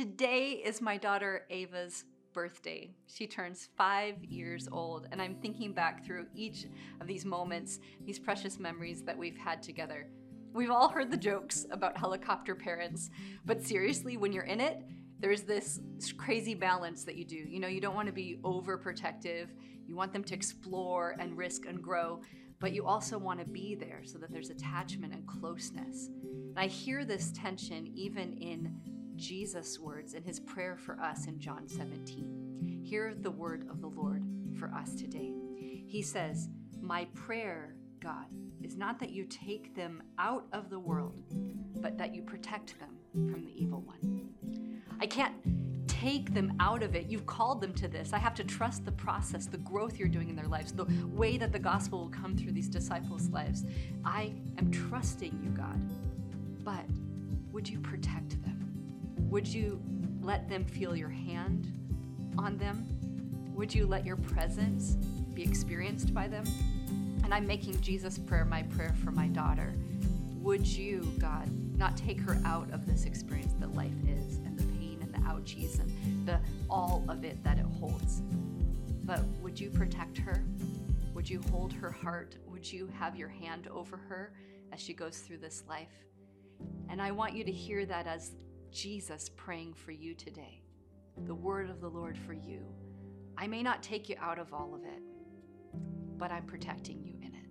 Today is my daughter Ava's birthday. She turns five years old, and I'm thinking back through each of these moments, these precious memories that we've had together. We've all heard the jokes about helicopter parents, but seriously, when you're in it, there's this crazy balance that you do. You know, you don't want to be overprotective. You want them to explore and risk and grow, but you also want to be there so that there's attachment and closeness. And I hear this tension even in Jesus' words in his prayer for us in John 17. Hear the word of the Lord for us today. He says, My prayer, God, is not that you take them out of the world, but that you protect them from the evil one. I can't take them out of it. You've called them to this. I have to trust the process, the growth you're doing in their lives, the way that the gospel will come through these disciples' lives. I am trusting you, God. But would you protect them? Would you let them feel your hand on them? Would you let your presence be experienced by them? And I'm making Jesus' prayer my prayer for my daughter. Would you, God, not take her out of this experience that life is and the pain and the ouchies and the all of it that it holds? But would you protect her? Would you hold her heart? Would you have your hand over her as she goes through this life? And I want you to hear that as Jesus praying for you today, the word of the Lord for you. I may not take you out of all of it, but I'm protecting you in it.